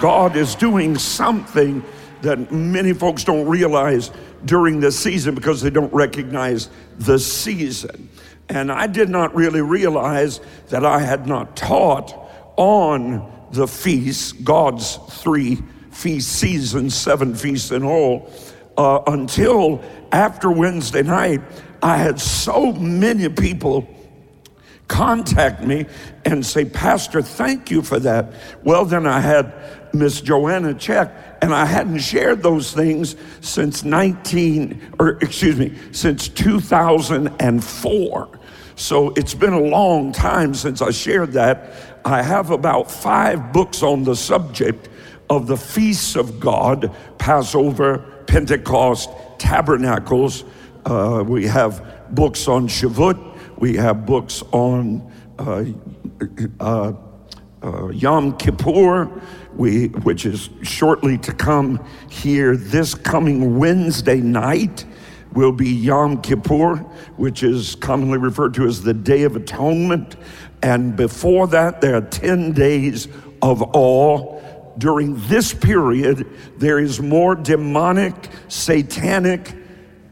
God is doing something that many folks don't realize during the season because they don't recognize the season. And I did not really realize that I had not taught on the feasts, God's three feast seasons, seven feasts in all, uh, until after Wednesday night. I had so many people contact me and say, Pastor, thank you for that. Well, then I had Miss Joanna check, and I hadn't shared those things since 19, or excuse me, since 2004. So it's been a long time since I shared that. I have about five books on the subject of the feasts of God Passover, Pentecost, Tabernacles. Uh, we have books on Shavuot, we have books on uh, uh, uh, Yom Kippur, we, which is shortly to come here this coming Wednesday night will be Yom Kippur, which is commonly referred to as the Day of Atonement. And before that, there are 10 days of awe. During this period, there is more demonic, satanic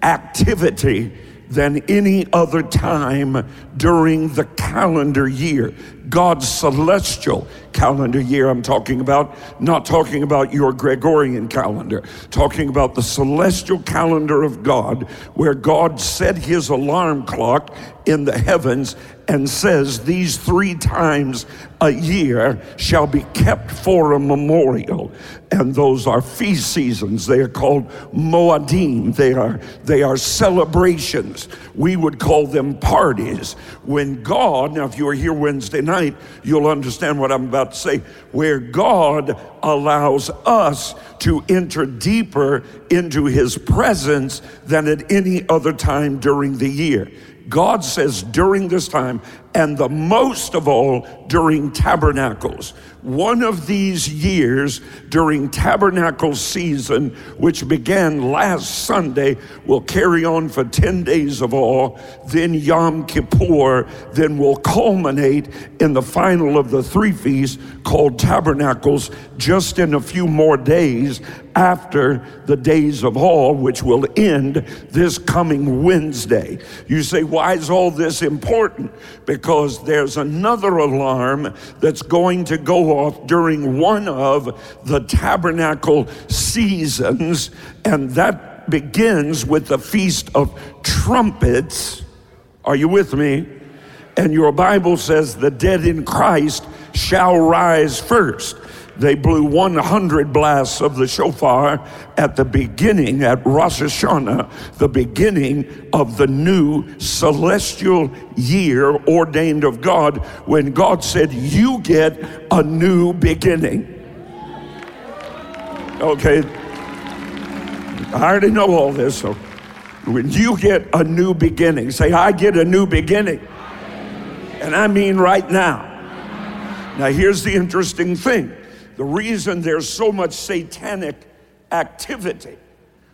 activity than any other time during the calendar year. God's celestial calendar year, I'm talking about, not talking about your Gregorian calendar, talking about the celestial calendar of God, where God set his alarm clock in the heavens and says, These three times a year shall be kept for a memorial. And those are feast seasons. They are called Moadim. They are, they are celebrations. We would call them parties. When God, now if you were here Wednesday night, you'll understand what I'm about to say, where God allows us to enter deeper into his presence than at any other time during the year. God says during this time, and the most of all during tabernacles. One of these years during tabernacle season, which began last Sunday, will carry on for 10 days of awe, then Yom Kippur, then will culminate in the final of the three feasts called tabernacles just in a few more days after the days of awe, which will end this coming Wednesday. You say, why is all this important? Because there's another alarm that's going to go off during one of the tabernacle seasons, and that begins with the Feast of Trumpets. Are you with me? And your Bible says the dead in Christ shall rise first. They blew 100 blasts of the shofar at the beginning, at Rosh Hashanah, the beginning of the new celestial year ordained of God, when God said, You get a new beginning. Okay, I already know all this, so when you get a new beginning, say, I get a new beginning. And I mean right now. Now, here's the interesting thing the reason there's so much satanic activity,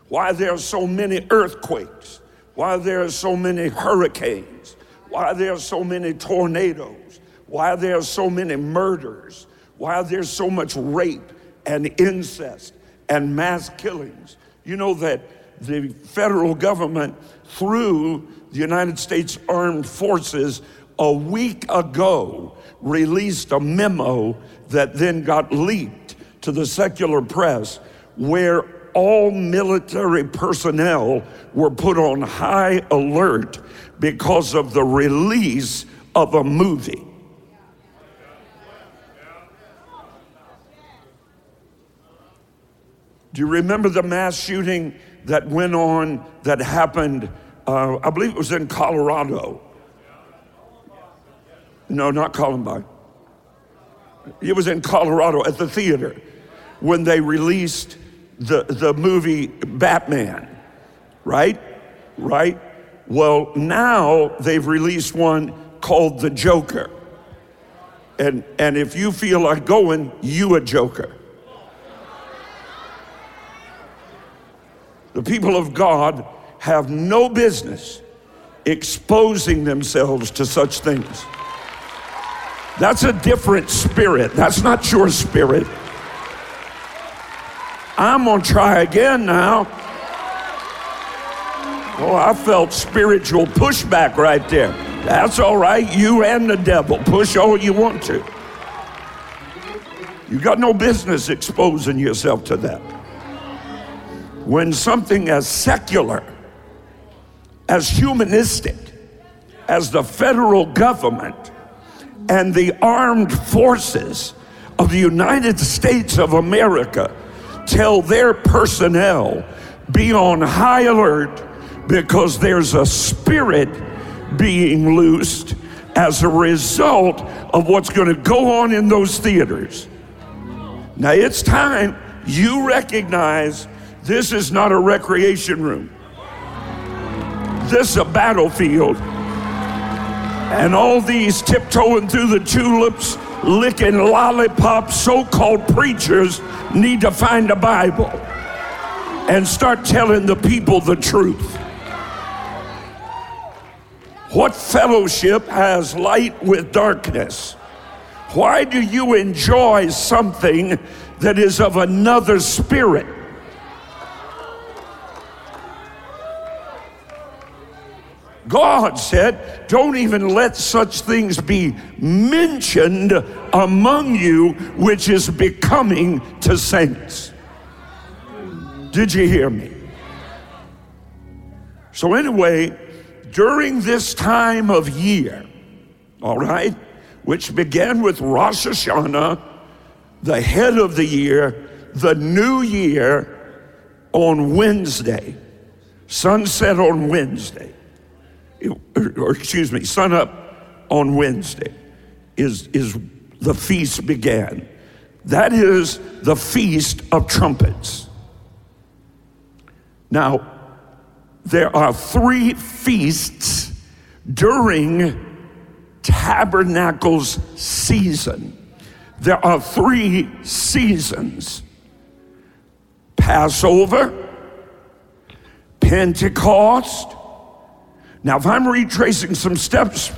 why there are so many earthquakes, why there are so many hurricanes, why there are so many tornadoes, why there are so many murders, why there's so much rape and incest and mass killings. You know that the federal government, through the United States Armed Forces, a week ago released a memo that then got leaked to the secular press where all military personnel were put on high alert because of the release of a movie. Do you remember the mass shooting that went on that happened? Uh, I believe it was in Colorado no, not Columbine. It was in Colorado at the theater when they released the, the movie Batman, right? Right? Well, now they've released one called The Joker. And, and if you feel like going, you a joker. The people of God have no business exposing themselves to such things. That's a different spirit. That's not your spirit. I'm going to try again now. Oh, I felt spiritual pushback right there. That's all right. You and the devil. Push all you want to. You got no business exposing yourself to that. When something as secular, as humanistic, as the federal government and the armed forces of the United States of America tell their personnel be on high alert because there's a spirit being loosed as a result of what's going to go on in those theaters. Now it's time you recognize this is not a recreation room. This is a battlefield. And all these tiptoeing through the tulips, licking lollipops, so called preachers need to find a Bible and start telling the people the truth. What fellowship has light with darkness? Why do you enjoy something that is of another spirit? God said, Don't even let such things be mentioned among you, which is becoming to saints. Did you hear me? So, anyway, during this time of year, all right, which began with Rosh Hashanah, the head of the year, the new year on Wednesday, sunset on Wednesday, or excuse me, sun up on Wednesday is, is the feast began. That is the Feast of Trumpets. Now, there are three feasts during Tabernacles season. There are three seasons Passover, Pentecost. Now, if I'm retracing some steps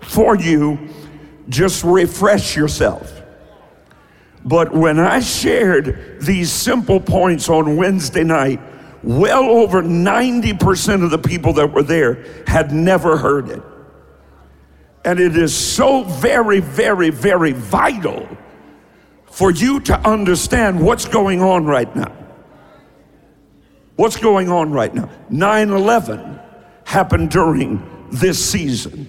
for you, just refresh yourself. But when I shared these simple points on Wednesday night, well over 90% of the people that were there had never heard it. And it is so very, very, very vital for you to understand what's going on right now. What's going on right now? 9 11 happened during this season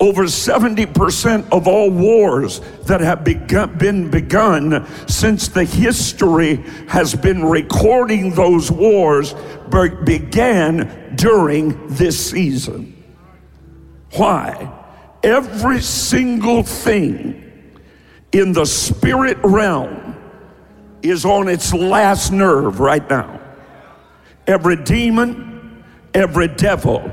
over 70% of all wars that have begun, been begun since the history has been recording those wars began during this season. Why? Every single thing in the spirit realm is on its last nerve right now. Every demon, every devil,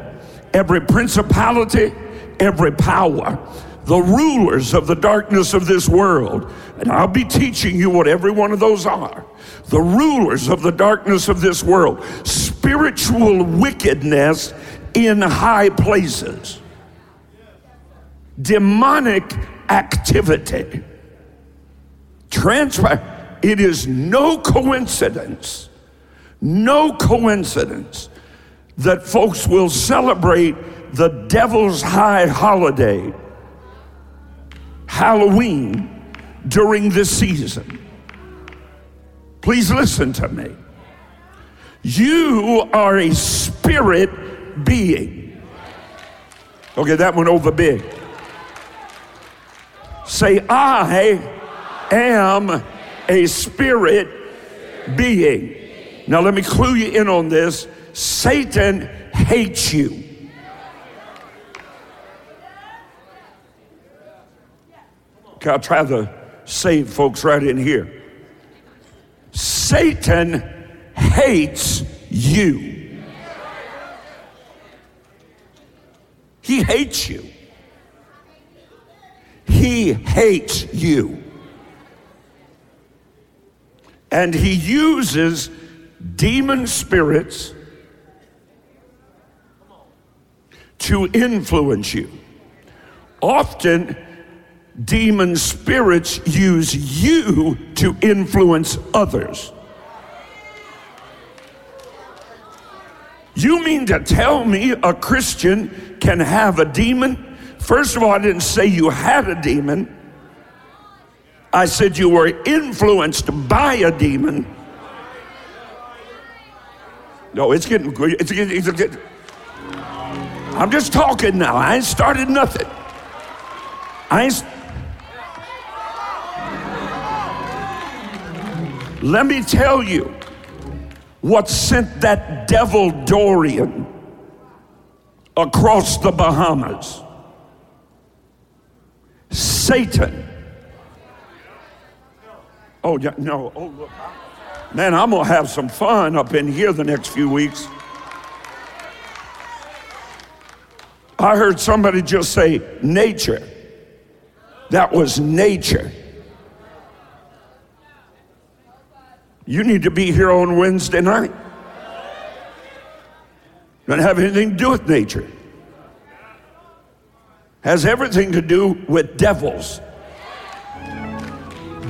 every principality, every power, the rulers of the darkness of this world. And I'll be teaching you what every one of those are. The rulers of the darkness of this world, spiritual wickedness in high places, demonic activity. Transfer. It is no coincidence, no coincidence that folks will celebrate the devil's high holiday, Halloween, during this season. Please listen to me. You are a spirit being. Okay, that went over big. Say, I am a spirit being. Now, let me clue you in on this. Satan hates you. Okay, I'll try to save folks right in here. Satan hates you. He hates you. He hates you. And he uses demon spirits to influence you. Often, demon spirits use you to influence others. You mean to tell me a Christian can have a demon? First of all, I didn't say you had a demon. I said you were influenced by a demon. No, it's getting. It's, it's, I'm just talking now. I ain't started nothing. I ain't. Let me tell you what sent that devil Dorian across the Bahamas. Satan. Oh, yeah, no. Oh, look. Man, I'm going to have some fun up in here the next few weeks. I heard somebody just say nature. That was nature. You need to be here on Wednesday night. Doesn't have anything to do with nature. Has everything to do with devils.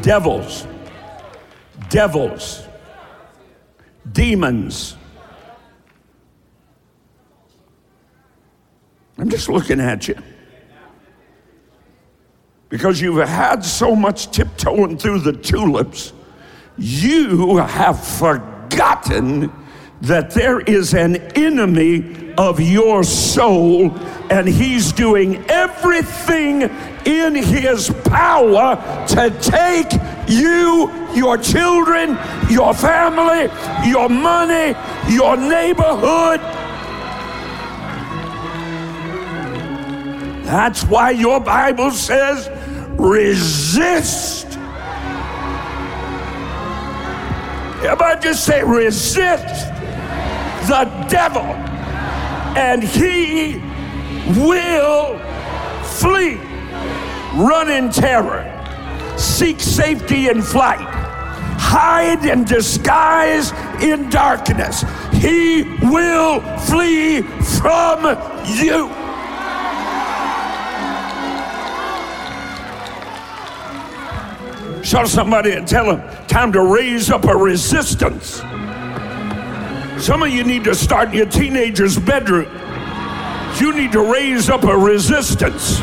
Devils. Devils. Demons. I'm just looking at you. Because you've had so much tiptoeing through the tulips you have forgotten that there is an enemy of your soul, and he's doing everything in his power to take you, your children, your family, your money, your neighborhood. That's why your Bible says resist Everybody just say, resist the devil, and he will flee. Run in terror, seek safety in flight, hide and disguise in darkness. He will flee from you. Show somebody and tell them, time to raise up a resistance. Some of you need to start in your teenager's bedroom. You need to raise up a resistance.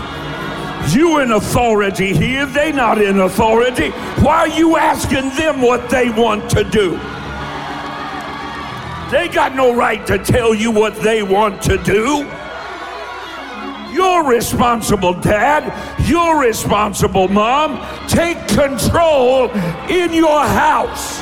You in authority here, they not in authority. Why are you asking them what they want to do? They got no right to tell you what they want to do. You're responsible, Dad. You're responsible, Mom. Take control in your house.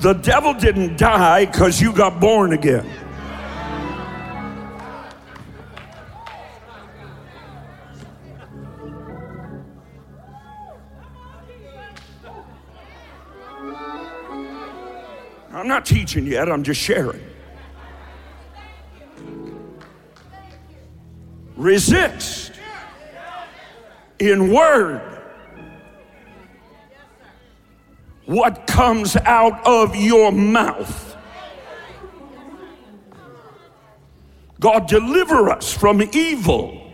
The devil didn't die because you got born again. I'm not teaching yet, I'm just sharing. Resist in word what comes out of your mouth. God, deliver us from evil.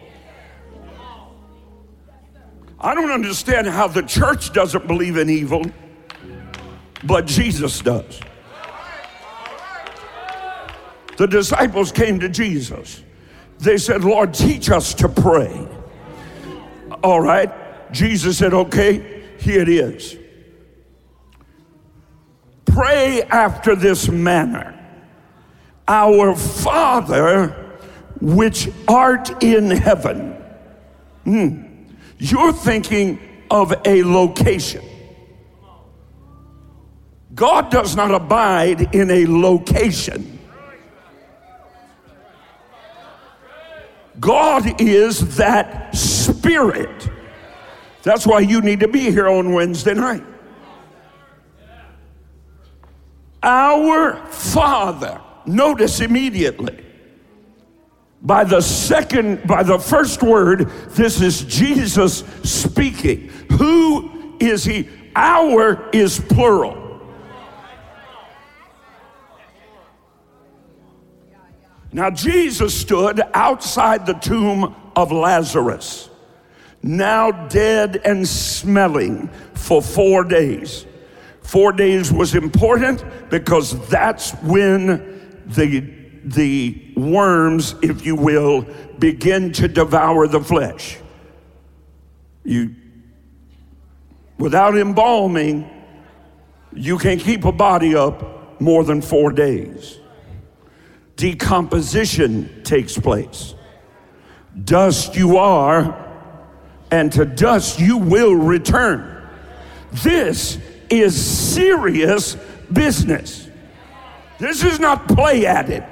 I don't understand how the church doesn't believe in evil, but Jesus does. The disciples came to Jesus. They said, Lord, teach us to pray. All right. Jesus said, okay, here it is. Pray after this manner Our Father, which art in heaven. Hmm. You're thinking of a location. God does not abide in a location. God is that spirit. That's why you need to be here on Wednesday night. Our Father, notice immediately, by the second, by the first word, this is Jesus speaking. Who is he? Our is plural. Now, Jesus stood outside the tomb of Lazarus. now dead and smelling for four days. Four days was important because that's when the, the worms, if you will, begin to devour the flesh. You, without embalming, you can keep a body up more than four days. Decomposition takes place. Dust you are, and to dust you will return. This is serious business. This is not play at it.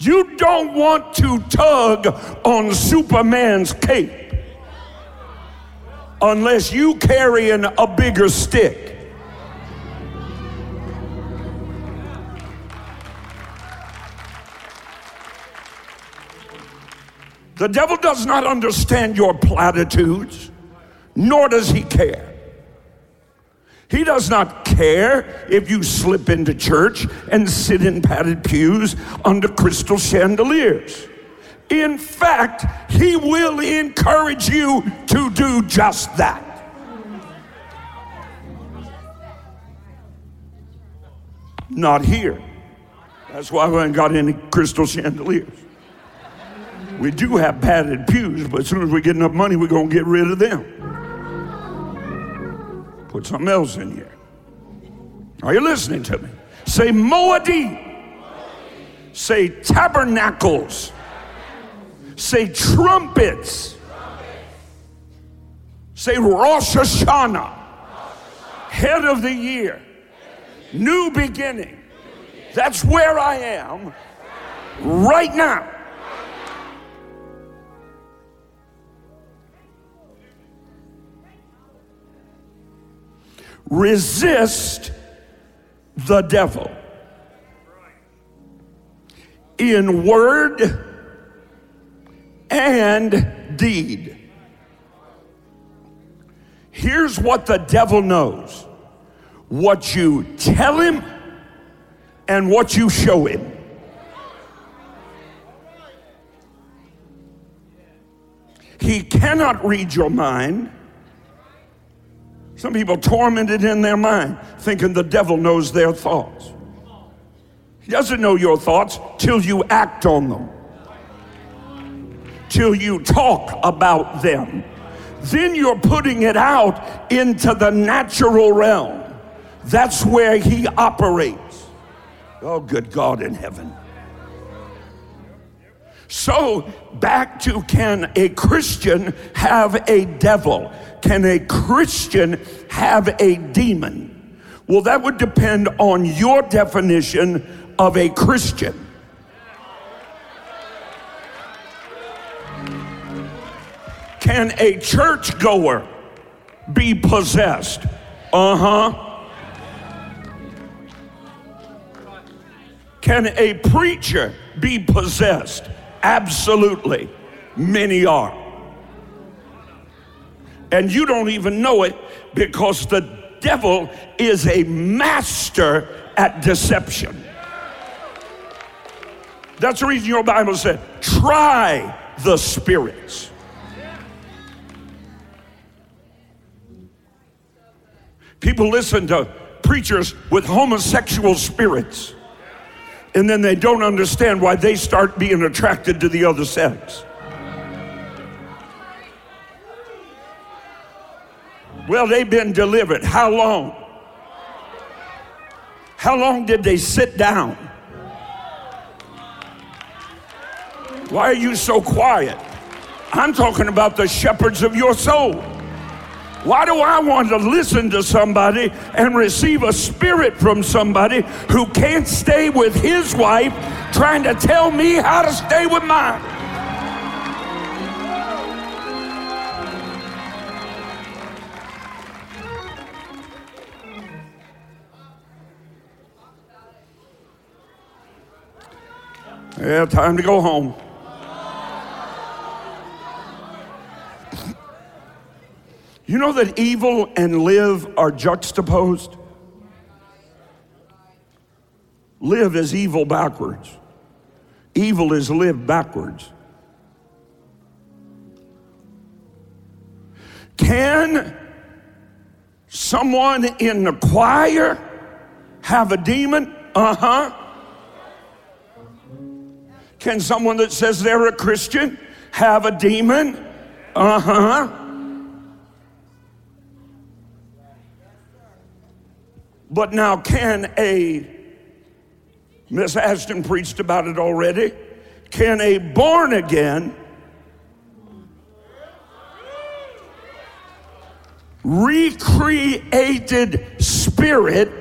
You don't want to tug on Superman's cape unless you carrying a bigger stick. The devil does not understand your platitudes, nor does he care. He does not care if you slip into church and sit in padded pews under crystal chandeliers. In fact, he will encourage you to do just that. Not here. That's why we ain't got any crystal chandeliers. We do have padded pews, but as soon as we get enough money, we're going to get rid of them. Put something else in here. Are you listening to me? Say Moedim. Say tabernacles. Say trumpets. Say Rosh Hashanah. Head of the year. New beginning. That's where I am right now. Resist the devil in word and deed. Here's what the devil knows what you tell him and what you show him. He cannot read your mind some people tormented in their mind, thinking the devil knows their thoughts. He doesn't know your thoughts till you act on them, till you talk about them. Then you're putting it out into the natural realm. That's where he operates. Oh, good God in heaven. So, back to can a Christian have a devil? Can a Christian have a demon? Well, that would depend on your definition of a Christian. Can a churchgoer be possessed? Uh huh. Can a preacher be possessed? Absolutely. Many are. And you don't even know it because the devil is a master at deception. That's the reason your Bible said, try the spirits. People listen to preachers with homosexual spirits and then they don't understand why they start being attracted to the other sex. Well, they've been delivered. How long? How long did they sit down? Why are you so quiet? I'm talking about the shepherds of your soul. Why do I want to listen to somebody and receive a spirit from somebody who can't stay with his wife trying to tell me how to stay with mine? Yeah, time to go home. You know that evil and live are juxtaposed? Live is evil backwards. Evil is live backwards. Can someone in the choir have a demon? Uh huh. Can someone that says they're a Christian have a demon? Uh huh. But now, can a, Miss Ashton preached about it already, can a born again recreated spirit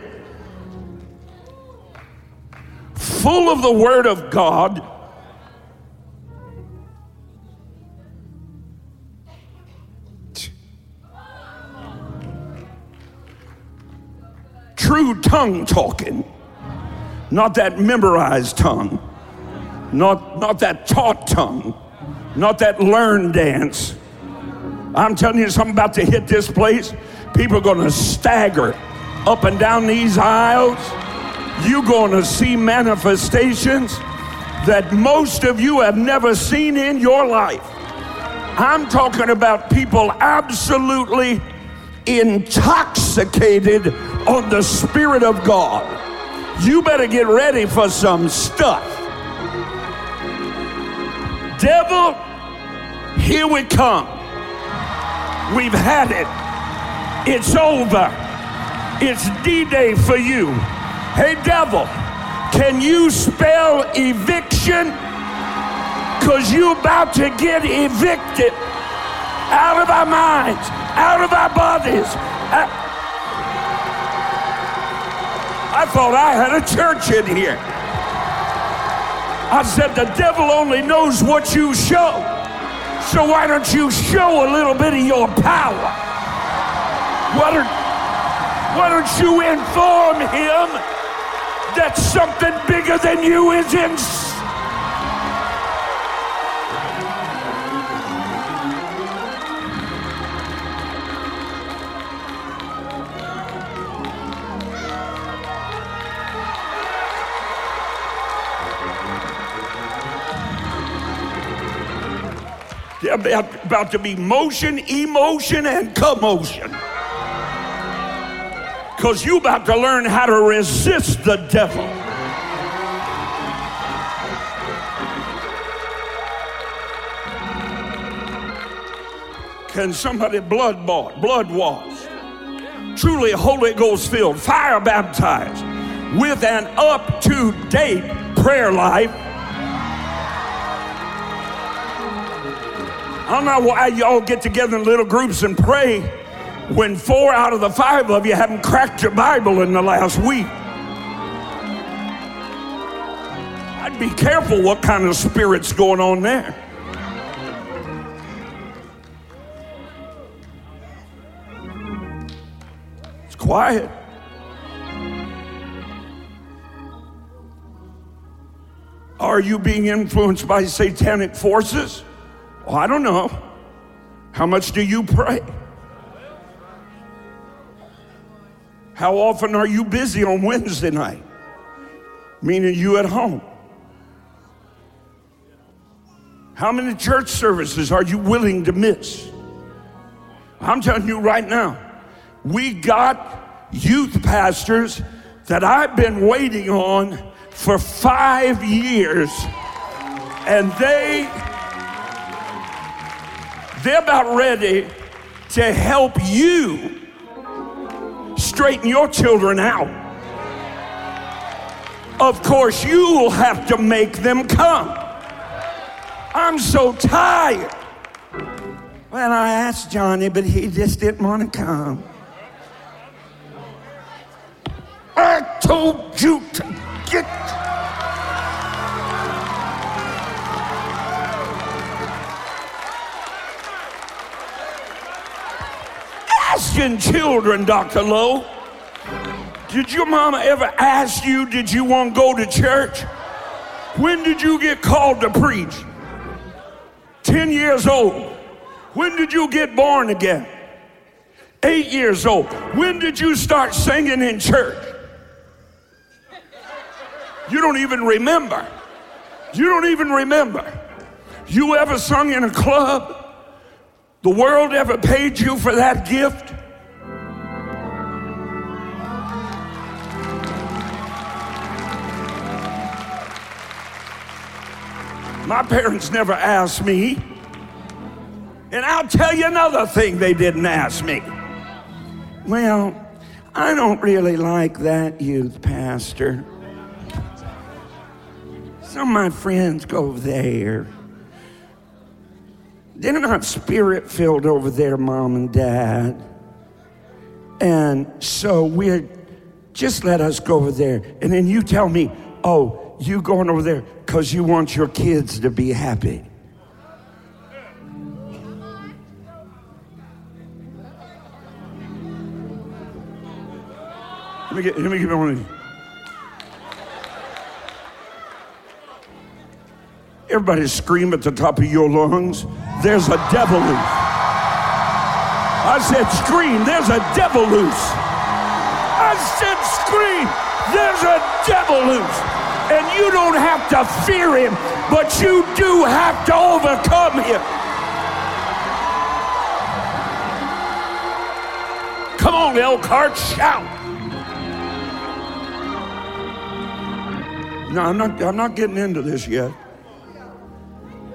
full of the Word of God true tongue talking, not that memorized tongue, not, not that taught tongue, not that learned dance. I'm telling you something about to hit this place. People are going to stagger up and down these aisles. You're going to see manifestations that most of you have never seen in your life. I'm talking about people absolutely intoxicated on the Spirit of God. You better get ready for some stuff. Devil, here we come. We've had it. It's over. It's D Day for you. Hey, devil, can you spell eviction? Because you're about to get evicted out of our minds, out of our bodies. I thought I had a church in here. I said, the devil only knows what you show. So why don't you show a little bit of your power? Why don't, why don't you inform him that something bigger than you is inside? About, to be motion, emotion, and commotion. Because you about to learn how to resist the devil. Can somebody blood bought, blood washed, truly Holy Ghost filled, fire baptized, with an up to date prayer life I don't know why y'all get together in little groups and pray when four out of the five of you haven't cracked your Bible in the last week. I'd be careful what kind of spirit's going on there. It's quiet. Are you being influenced by satanic forces? Well, I don't know. How much do you pray? How often are you busy on Wednesday night? Meaning you at home. How many church services are you willing to miss? I'm telling you right now, we got youth pastors that I've been waiting on for five years, and they they're about ready to help you straighten your children out. Of course, you'll have to make them come. I'm so tired. Well, I asked Johnny, but he just didn't want to come. I told you to get. Children, Dr. Lowe. Did your mama ever ask you, did you want to go to church? When did you get called to preach? 10 years old. When did you get born again? Eight years old. When did you start singing in church? You don't even remember. You don't even remember. You ever sung in a club? The world ever paid you for that gift? My parents never asked me. And I'll tell you another thing they didn't ask me. Well, I don't really like that youth pastor. Some of my friends go there. They're not spirit filled over there, mom and dad. And so we're just let us go over there. And then you tell me, oh, you going over there because you want your kids to be happy. Let me get, let me give you one. Everybody scream at the top of your lungs. There's a devil loose. I said, scream, there's a devil loose. I said, scream, there's a devil loose. And you don't have to fear him, but you do have to overcome him. Come on, Elkhart, shout. No, I'm not, I'm not getting into this yet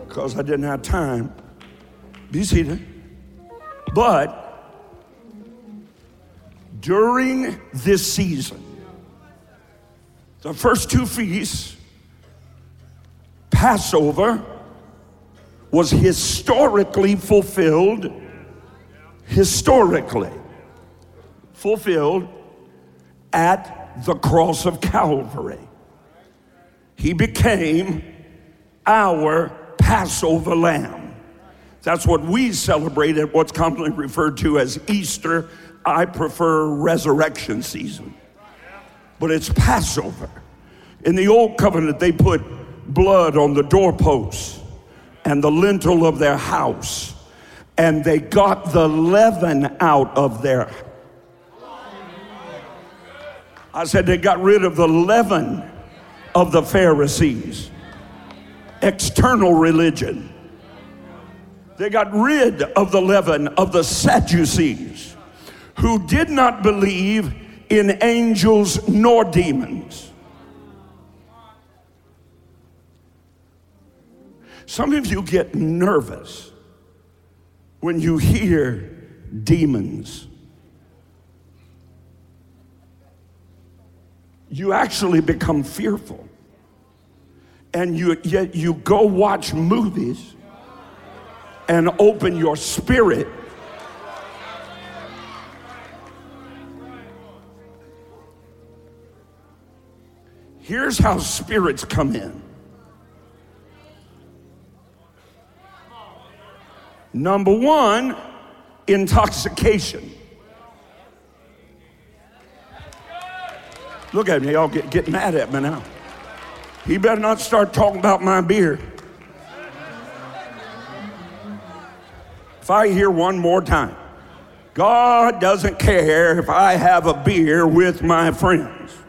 because I didn't have time. Be seated. But during this season, the first two feasts, Passover, was historically fulfilled, historically fulfilled at the cross of Calvary. He became our Passover lamb. That's what we celebrate at what's commonly referred to as Easter. I prefer resurrection season but it's Passover. In the old covenant, they put blood on the doorposts and the lintel of their house, and they got the leaven out of there. I said they got rid of the leaven of the Pharisees, external religion. They got rid of the leaven of the Sadducees, who did not believe in angels nor demons. Some of you get nervous when you hear demons. You actually become fearful. And you, yet you go watch movies and open your spirit Here's how spirits come in. Number one, intoxication. Look at me, y'all get, get mad at me now. He better not start talking about my beer. If I hear one more time, God doesn't care if I have a beer with my friends.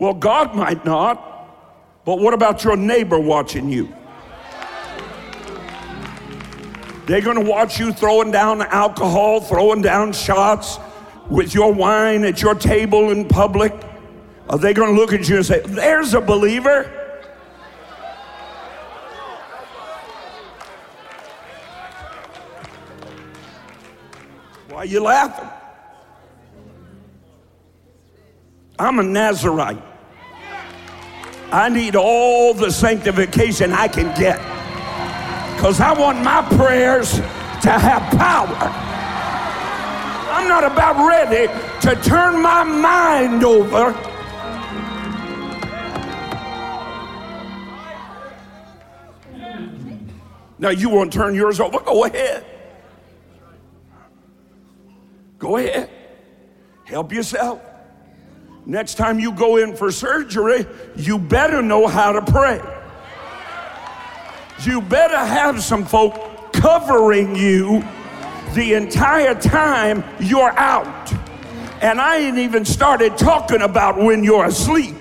Well, God might not, but what about your neighbor watching you? They're going to watch you throwing down alcohol, throwing down shots with your wine at your table in public. Are they going to look at you and say, There's a believer? Why are you laughing? I'm a Nazarite. I need all the sanctification I can get because I want my prayers to have power. I'm not about ready to turn my mind over. Now, you want to turn yours over? Go ahead. Go ahead. Help yourself. Next time you go in for surgery, you better know how to pray. You better have some folk covering you the entire time you're out. And I ain't even started talking about when you're asleep.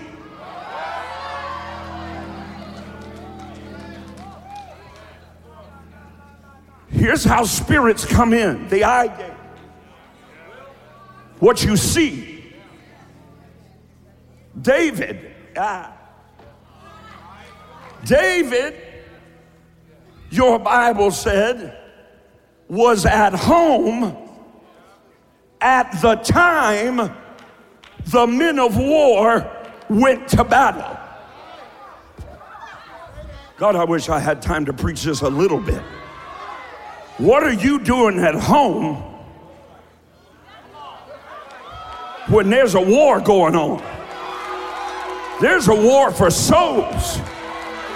Here's how spirits come in the eye gate. What you see. David, ah, David, your Bible said, was at home at the time the men of war went to battle. God, I wish I had time to preach this a little bit. What are you doing at home when there's a war going on? There's a war for souls.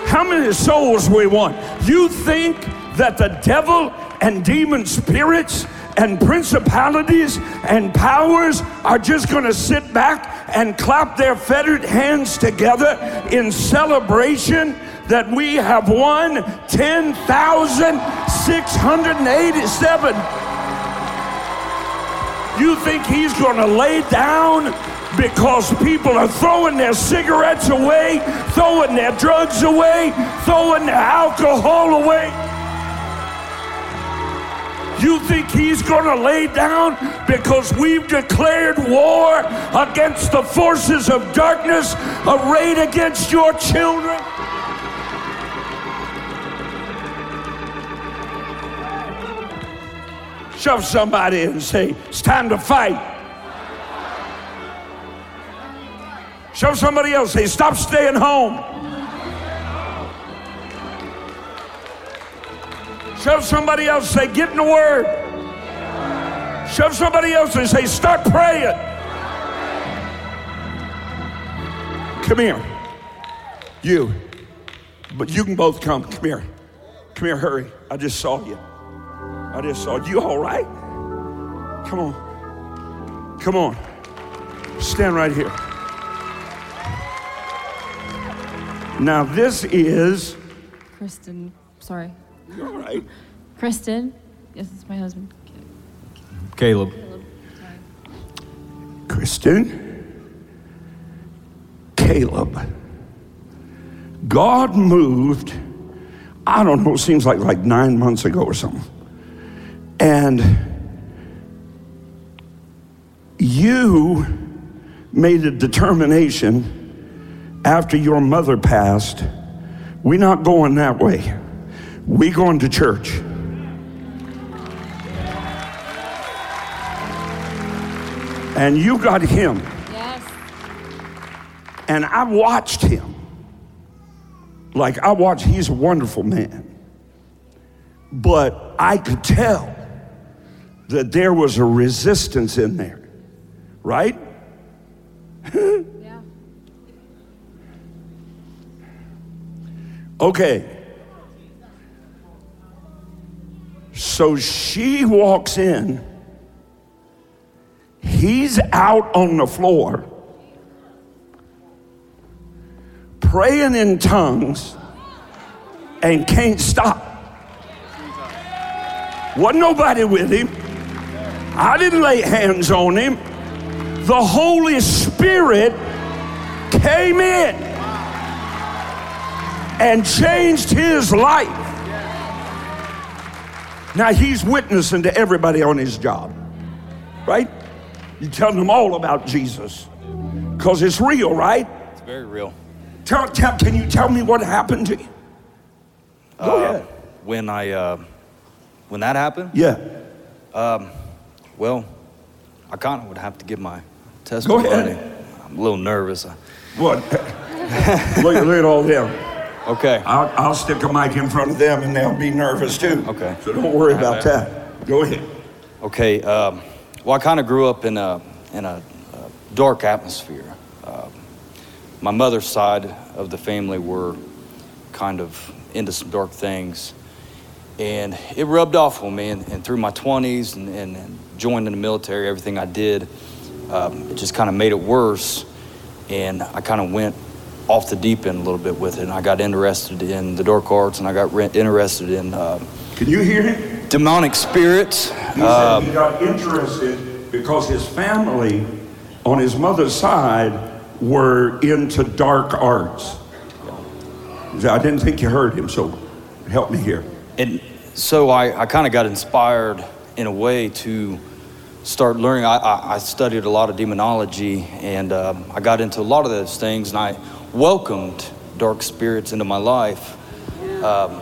How many souls we want? You think that the devil and demon spirits and principalities and powers are just going to sit back and clap their fettered hands together in celebration that we have won 10,687. You think he's going to lay down because people are throwing their cigarettes away, throwing their drugs away, throwing their alcohol away? You think he's going to lay down because we've declared war against the forces of darkness arrayed against your children? Shove somebody and say, It's time to fight. Shove somebody else, say, Stop staying home. Shove somebody else, say, Get in the Word. Shove somebody else and say, Start praying. Come here. You. But you can both come. Come here. Come here, hurry. I just saw you. I just saw you all right? Come on. Come on. Stand right here. Now, this is. Kristen, sorry. You're all right. Kristen, yes, it's my husband. Caleb. Kristen. Caleb. God moved, I don't know, it seems like like nine months ago or something. And you made a determination after your mother passed, we're not going that way. We going to church. And you got him. Yes. And I watched him. Like I watched, he's a wonderful man. But I could tell that there was a resistance in there, right? Okay. So she walks in. He's out on the floor praying in tongues and can't stop. Wasn't nobody with him. I didn't lay hands on him. The Holy Spirit came in and changed his life. Now he's witnessing to everybody on his job, right? You telling them all about Jesus because it's real, right? It's very real. Tell, tell, can you tell me what happened to you? Go Uh, ahead. When I, uh, when that happened, Yeah. well, I kind of would have to give my testimony. ahead. I'm a little nervous. What? look, look at all them. Okay. I'll, I'll stick a mic in front of them and they'll be nervous too. Okay. So don't worry about that. Go ahead. Okay. Um, well, I kind of grew up in a in a, uh dark atmosphere. Uh, my mother's side of the family were kind of into some dark things, and it rubbed off on me. And, and through my 20s and, and, and joining the military, everything I did, um, it just kind of made it worse. And I kind of went off the deep end a little bit with it. And I got interested in the dark arts, and I got re- interested in uh, Can you hear him? demonic spirits. He Uh, said he got interested because his family on his mother's side were into dark arts. I didn't think you heard him, so help me here. and so I, I kind of got inspired in a way to start learning. I, I, I studied a lot of demonology and um, I got into a lot of those things and I welcomed dark spirits into my life. Um,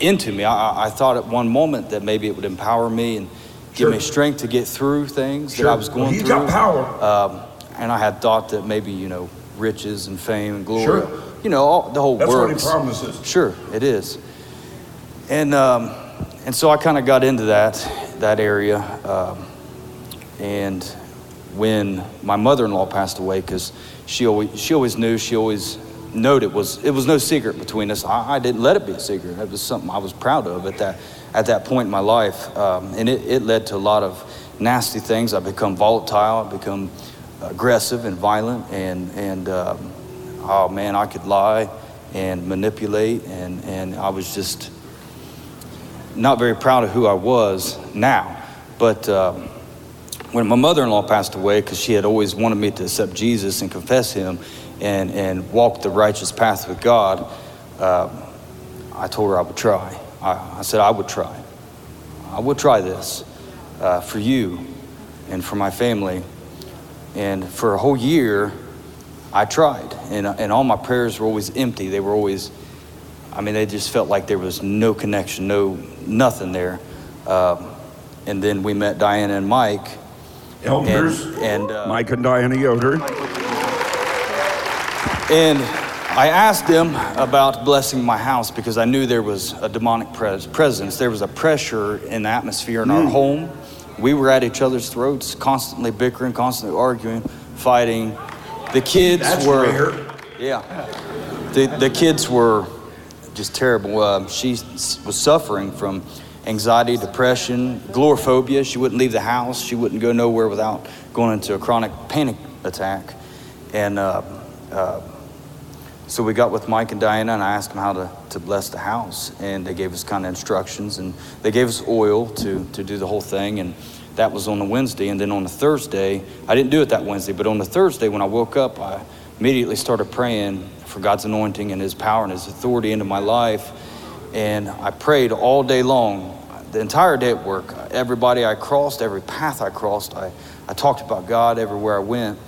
into me. I, I thought at one moment that maybe it would empower me and give Sure. me strength to get through things Sure. that I was going Well, he's through. got power. Um, and I had thought that maybe, you know, riches and fame and glory, Sure. you know, all, the whole world. That's what he promises. Sure, it is. And, um, and so I kind of got into that, that area. Um, and when my mother-in-law passed away, because she always, she always knew, she always knowed it was, it was no secret between us. I, I didn't let it be a secret. It was something I was proud of at that, at that point in my life. Um, and it, it led to a lot of nasty things. I become volatile, I become aggressive and violent, and, and um, oh man, I could lie and manipulate, and, and I was just not very proud of who I was now. But um, when my mother-in-law passed away, because she had always wanted me to accept Jesus and confess Him and, and walk the righteous path with God, um, I told her I would try. I, I said I would try. I would try this uh, for you and for my family. And for a whole year, I tried. And, and all my prayers were always empty. They were always, I mean, they just felt like there was no connection, no, nothing there. Um, and then we met Diana and Mike. Elders, and, uh, Mike and Diana Yoder. And I asked them about blessing my house because I knew there was a demonic pres- presence. There was a pressure in the atmosphere in our home. We were at each other's throats, constantly bickering, constantly arguing, fighting. The kids That's were. rare. Yeah. The, the kids were just terrible. Uh, she was suffering from anxiety, depression, agoraphobia. She wouldn't leave the house. She wouldn't go nowhere without going into a chronic panic attack. And uh, uh, so we got with Mike and Diana, and I asked them how to, to bless the house. And they gave us kind of instructions, and they gave us oil to, to do the whole thing. And that was on the Wednesday. And then on the Thursday, I didn't do it that Wednesday, but on the Thursday, when I woke up, I immediately started praying for God's anointing and His power and His authority into my life. And I prayed all day long, the entire day at work. Everybody I crossed, every path I crossed, I, I talked about God everywhere I went.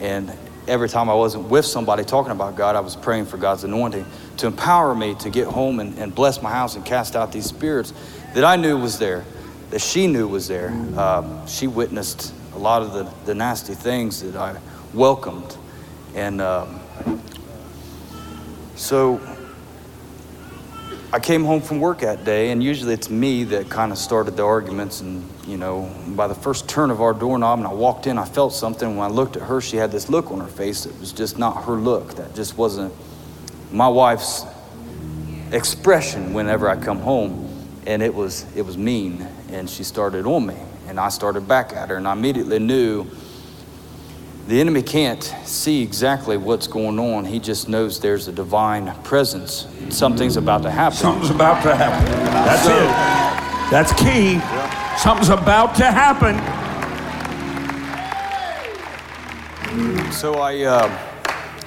And every time I wasn't with somebody talking about God, I was praying for God's anointing to empower me to get home and, and bless my house and cast out these spirits that I knew was there, that she knew was there. Um, she witnessed a lot of the, the nasty things that I welcomed. And um, so I came home from work that day, and usually it's me that kind of started the arguments. And, you know, by the first turn of our doorknob, and I walked in, I felt something. When I looked at her, she had this look on her face that was just not her look. That just wasn't my wife's expression whenever I come home. And it was, it was mean. And she started on me, and I started back at her. And I immediately knew the enemy can't see exactly what's going on. He just knows there's a divine presence. Something's about to happen. Something's about to happen. That's So- it. That's key. Something's about to happen. So I, uh,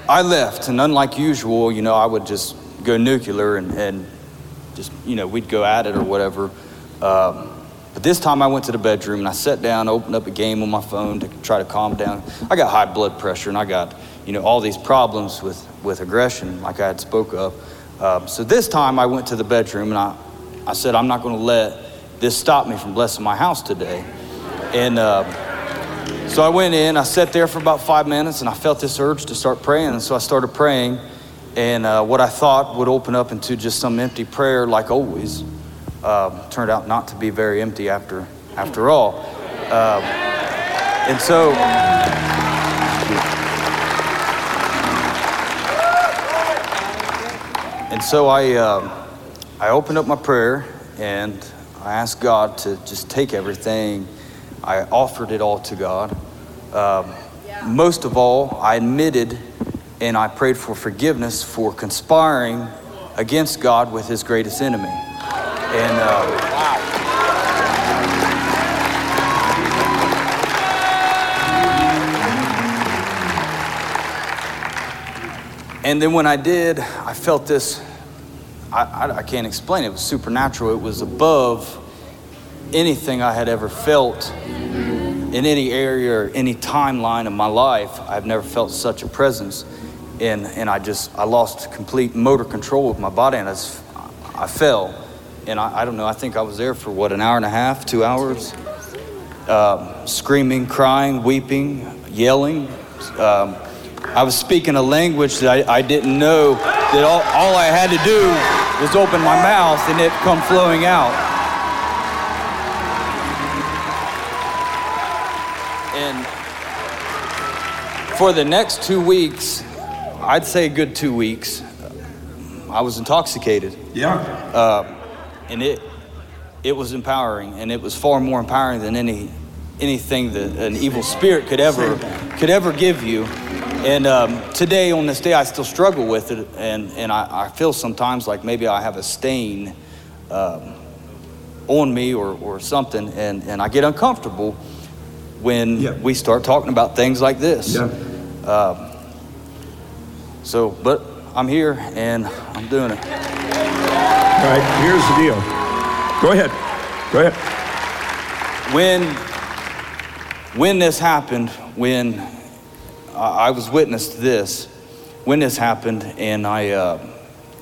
I left, and unlike usual, you know, I would just go nuclear and, and just, you know, we'd go at it or whatever. Um, but this time I went to the bedroom and I sat down, opened up a game on my phone to try to calm down. I got high blood pressure and I got, you know, all these problems with, with aggression, like I had spoke of. Um, so this time I went to the bedroom and I, I said, I'm not going to let this stop me from blessing my house today. And uh, so I went in, I sat there for about five minutes, and I felt this urge to start praying. And so I started praying, and uh, what I thought would open up into just some empty prayer, like always, um, turned out not to be very empty after, after all. Um, and so, and so I, um, I opened up my prayer, and I asked God to just take everything. I offered it all to God. Um, Most of all, I admitted and I prayed for forgiveness for conspiring against God with his greatest enemy. And uh, and then when I did, I felt this I, I, I can't explain it. It was supernatural. It was above anything I had ever felt in any area or any timeline of my life. I've never felt such a presence. And, and I just, I lost complete motor control of my body and I, just, I fell. And I, I don't know, I think I was there for what, an hour and a half, two hours? Um, screaming, crying, weeping, yelling. Um, I was speaking a language that I, I didn't know that all, all I had to do was open my mouth and it come flowing out. And for the next two weeks, I'd say a good two weeks, I was intoxicated. Yeah. Uh, and it it was empowering, and it was far more empowering than any anything that an evil spirit could ever could ever give you. And um, today, on this day, I still struggle with it, and and I, I feel sometimes like maybe I have a stain um, on me or or something, and and I get uncomfortable when Yeah. we start talking about things like this. Yeah. Um, so, but I'm here and I'm doing it. All right, here's the deal. Go ahead. Go ahead. when when this happened when I was witness to this when this happened and I uh,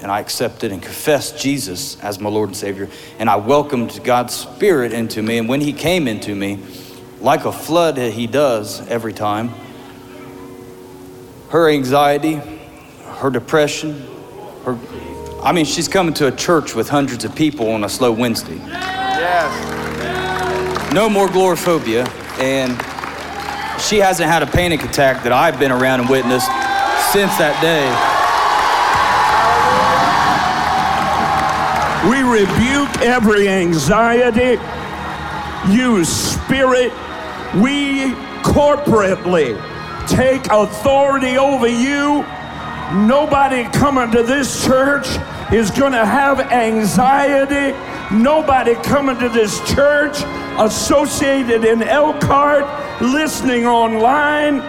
and I accepted and confessed Jesus as my Lord and Savior and I welcomed God's Spirit into me and when He came into me like a flood that He does every time her anxiety her depression her I mean she's coming to a church with hundreds of people on a slow Wednesday no more agoraphobia, and she hasn't had a panic attack that I've been around and witnessed since that day. We rebuke every anxiety, you spirit. We corporately take authority over you. Nobody coming to this church is going to have anxiety. Nobody coming to this church associated in Elkhart, listening online.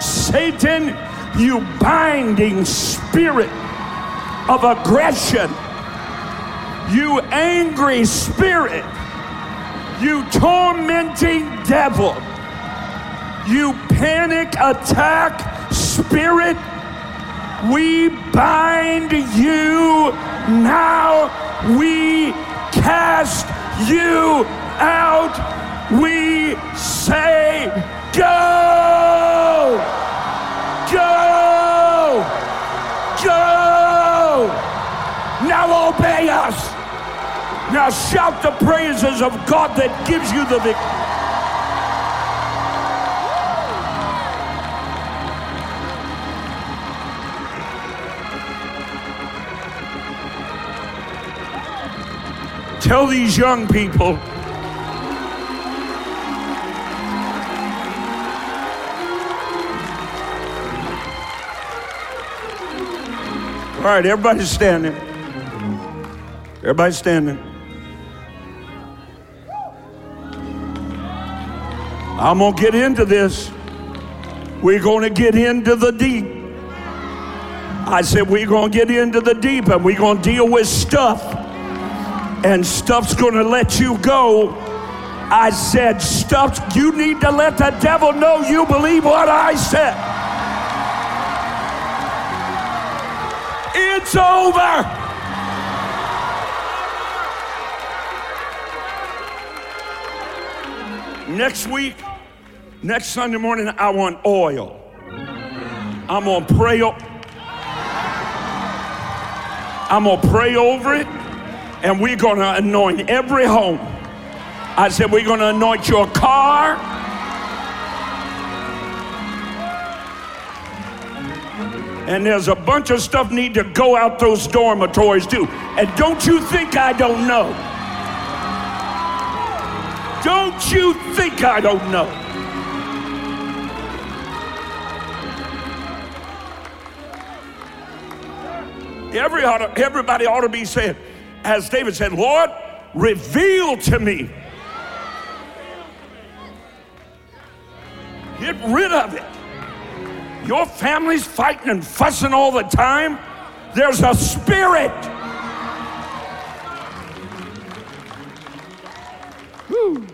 Satan, you binding spirit of aggression, you angry spirit, you tormenting devil, you panic attack spirit, we bind you now. We cast you out. We say, go, go, go. Now obey us. Now shout the praises of God that gives you the victory. Tell these young people All right, everybody's standing. Everybody's standing. I'm going to get into this. We're going to get into the deep. I said, we're going to get into the deep and we're going to deal with stuff. And stuff's to let you go. I said, stuff, you need to let the devil know you believe what I said. It's over. Next week, next Sunday morning, I want oil. I'm gonna pray. o- I'm gonna pray over it, and we're gonna anoint every home. I said we're gonna anoint your car. And there's a bunch of stuff need to go out those dormitories too. And don't you think I don't know? Don't you think I don't know? Every everybody ought to be saying, as David said, Lord, reveal to me. Get rid of it. Your family's fighting and fussing all the time. There's a spirit. Woo.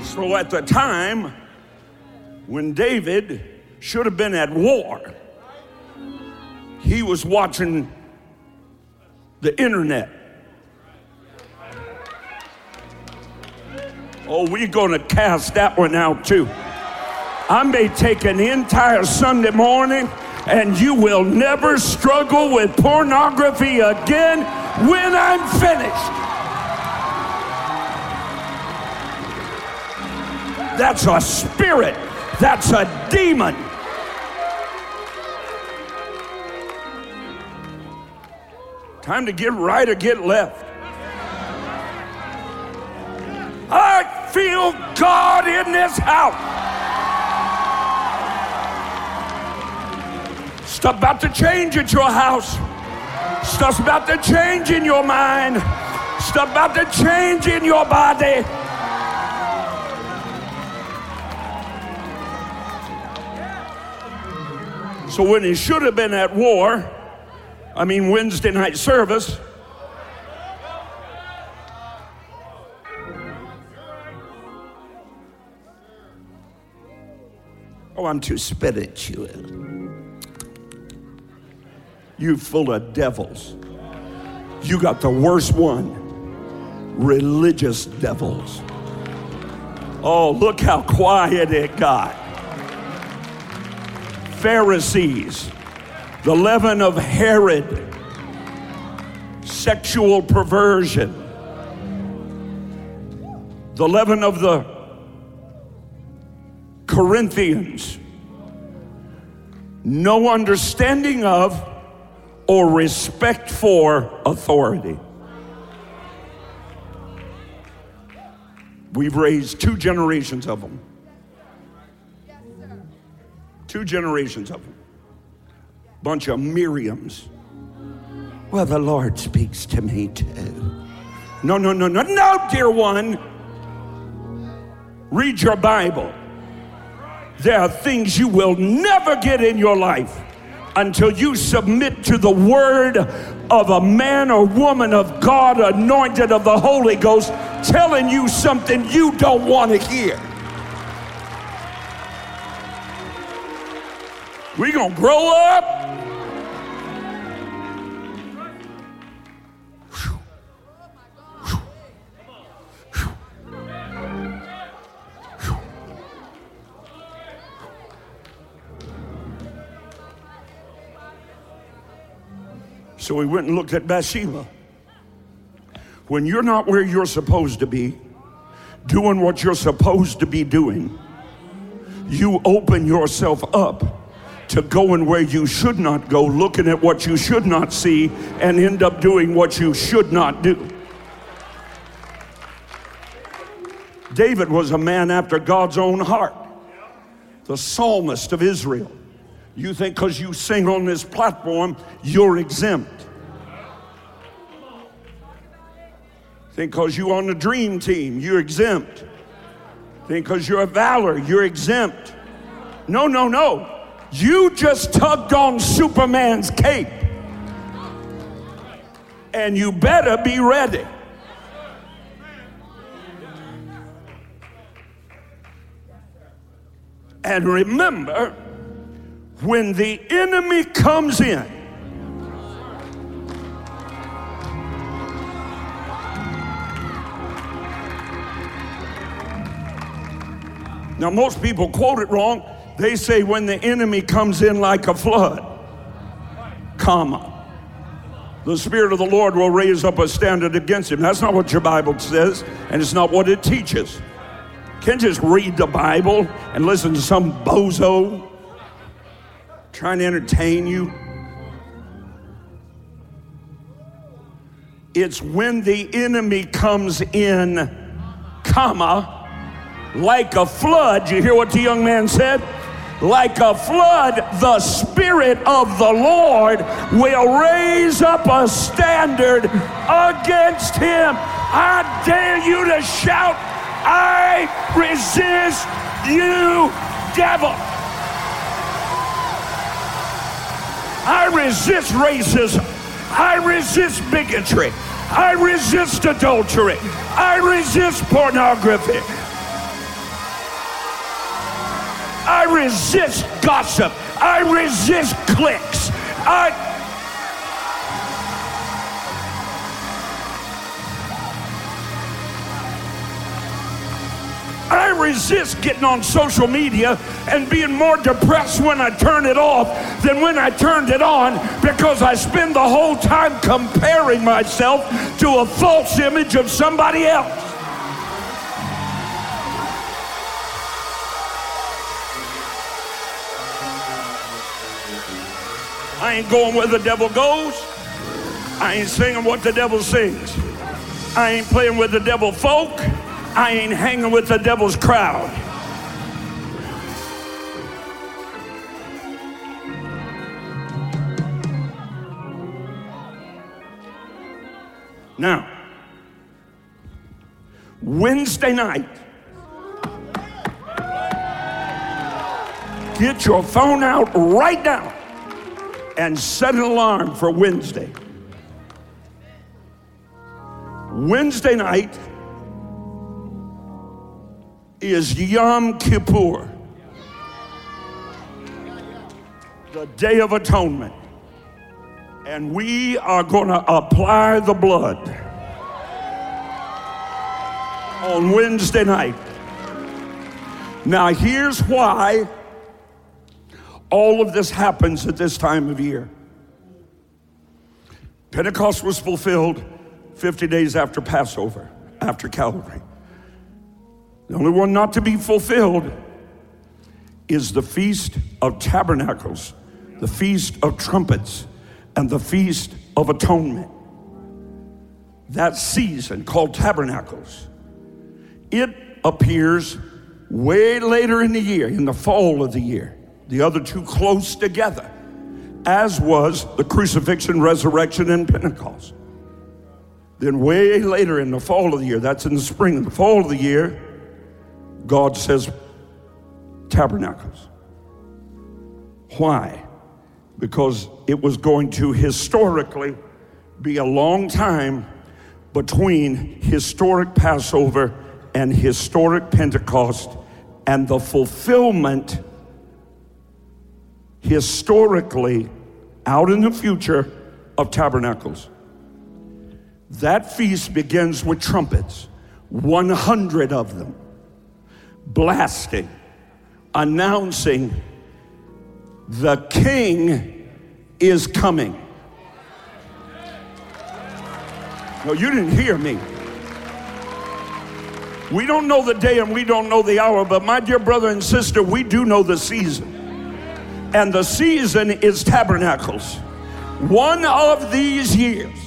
So at the time when David should have been at war, he was watching the internet. Oh, we're going to cast that one out too. I may take an entire Sunday morning and you will never struggle with pornography again when I'm finished. That's a spirit. That's a demon. Time to get right or get left. I feel God in this house. Stuff about to change at your house. Stuff's about to change in your mind. Stuff about to change in your body. So when he should have been at war, I mean Wednesday night service, Oh, I'm too spiritual. You full of devils. You got the worst one religious devils. Oh, look how quiet it got. Pharisees, the leaven of Herod, sexual perversion, the leaven of the Corinthians, no understanding of or respect for authority. We've raised two generations of them. Two generations of them. Bunch of Miriams. Well, the Lord speaks to me too. No, no, no, no, no, dear one. Read your Bible. There are things you will never get in your life until you submit to the word of a man or woman of God, anointed of the Holy Ghost, telling you something you don't want to hear. We're going to grow up. So we went and looked at Bathsheba. When you're not where you're supposed to be, doing what you're supposed to be doing, you open yourself up to going where you should not go, looking at what you should not see, and end up doing what you should not do. David was a man after God's own heart, the psalmist of Israel. You think because you sing on this platform, you're exempt. Think because you're on the dream team, you're exempt. Think because you're a valor, you're exempt. No, no, no. You just tugged on Superman's cape. And you better be ready. And remember, when the enemy comes in, Now, most people quote it wrong. They say when the enemy comes in like a flood, comma, the Spirit of the Lord will raise up a standard against him. That's not what your Bible says, and it's not what it teaches. Can't just read the Bible and listen to some bozo trying to entertain you. It's when the enemy comes in, comma, like a flood. You hear what the young man said? Like a flood, the Spirit of the Lord will raise up a standard against him. I dare you to shout, I resist you, devil. I resist racism. I resist bigotry. I resist adultery. I resist pornography. I resist gossip. I resist cliques. I resist getting on social media and being more depressed when I turn it off than when I turned it on because I spend the whole time comparing myself to a false image of somebody else. I ain't going where the devil goes. I ain't singing what the devil sings. I ain't playing with the devil folk. I ain't hanging with the devil's crowd. Now, Wednesday night, get your phone out right now and set an alarm for Wednesday. Wednesday night is Yom Kippur, the Day of Atonement. And we are going to apply the blood on Wednesday night. Now, here's why all of this happens at this time of year. Pentecost was fulfilled 50 days after Passover, after Calvary. The only one not to be fulfilled is the Feast of Tabernacles, the Feast of Trumpets, and the Feast of Atonement. That season called Tabernacles, it appears way later in the year, in the fall of the year, the other two close together, as was the crucifixion, resurrection, and Pentecost. Then, way later in the fall of the year, that's in the spring, in the fall of the year, God says tabernacles. Why? Because it was going to historically be a long time between historic Passover and historic Pentecost and the fulfillment historically out in the future of tabernacles. That feast begins with trumpets, 100 of them blasting, announcing the king is coming. No, you didn't hear me. We don't know the day and we don't know the hour, but my dear brother and sister, we do know the season. And the season is tabernacles. One of these years,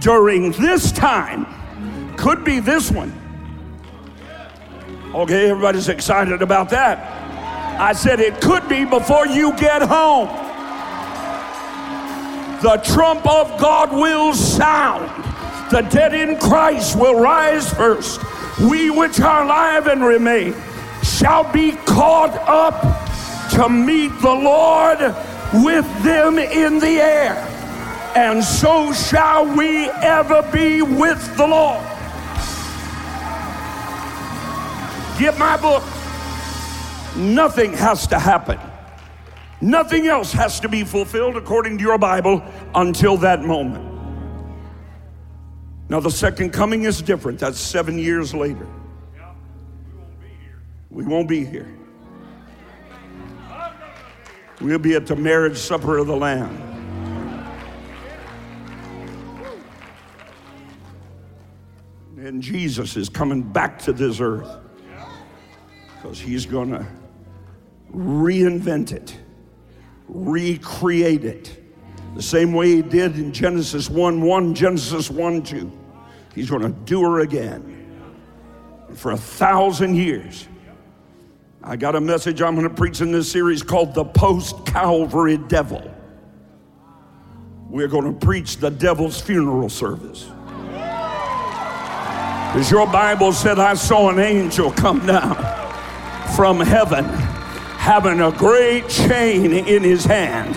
during this time, could be this one Okay, everybody's excited about that. I said it could be before you get home. The trump of God will sound. The dead in Christ will rise first. We which are alive and remain shall be caught up to meet the Lord with them in the air. And so shall we ever be with the Lord. Get my book. Nothing has to happen. Nothing else has to be fulfilled according to your Bible until that moment. Now, the second coming is different. That's seven years later. We won't be here. We'll be at the marriage supper of the Lamb. And Jesus is coming back to this earth because he's going to reinvent it, recreate it. The same way he did in Genesis 1 1, Genesis 1 2. He's going to do her again. For a thousand years. I got a message I'm going to preach in this series called The Post Calvary Devil. We're going to preach the devil's funeral service. Because your Bible said, I saw an angel come down from heaven having a great chain in his hand.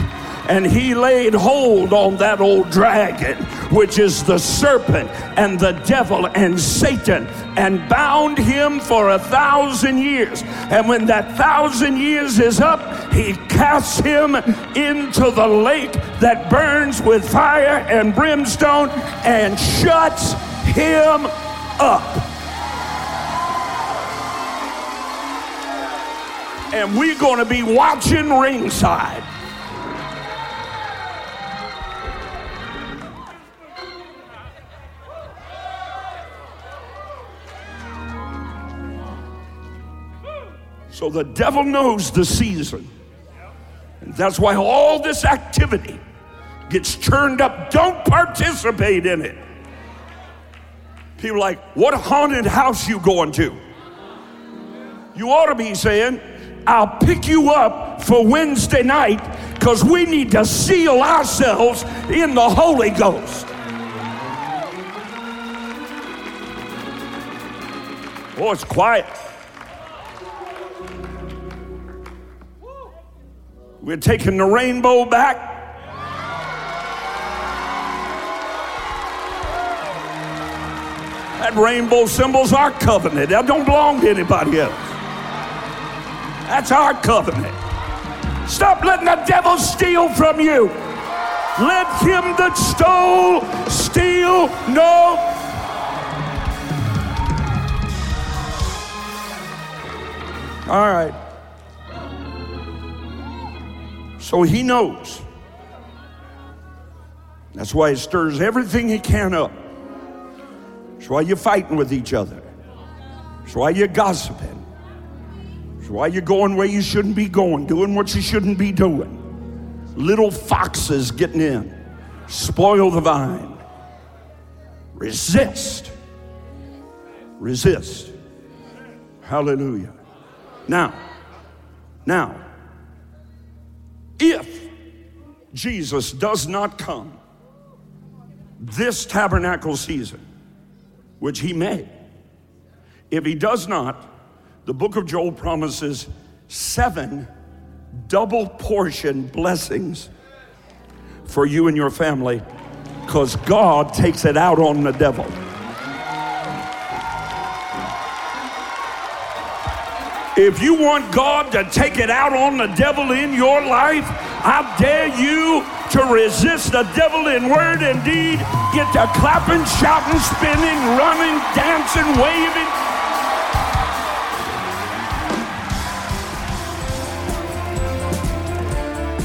and he laid hold on that old dragon, which is the serpent and the devil and Satan, and bound him for a thousand years. And when that thousand years is up, he casts him into the lake that burns with fire and brimstone and shuts him up. And we're going to be watching ringside. So the devil knows the season. And that's why all this activity gets churned up. Don't participate in it. People like, what haunted house you going to? You ought to be saying, I'll pick you up for Wednesday night because we need to seal ourselves in the Holy Ghost. Oh, it's quiet. We're taking the rainbow back. That rainbow symbol's our covenant. That don't belong to anybody else. That's our covenant. Stop letting the devil steal from you. Let him that stole steal no. All right. So he knows. That's why he stirs everything he can up. That's why you're fighting with each other. That's why you're gossiping. Why you're going where you shouldn't be going, doing what you shouldn't be doing. Little foxes getting in, spoil the vine. Resist. Resist. Hallelujah. Now, now, if Jesus does not come this tabernacle season, which he may, if he does not, the book of Joel promises seven double portion blessings for you and your family because God takes it out on the devil. If you want God to take it out on the devil in your life, I dare you to resist the devil in word and deed. Get to clapping, shouting, spinning, running, dancing, waving.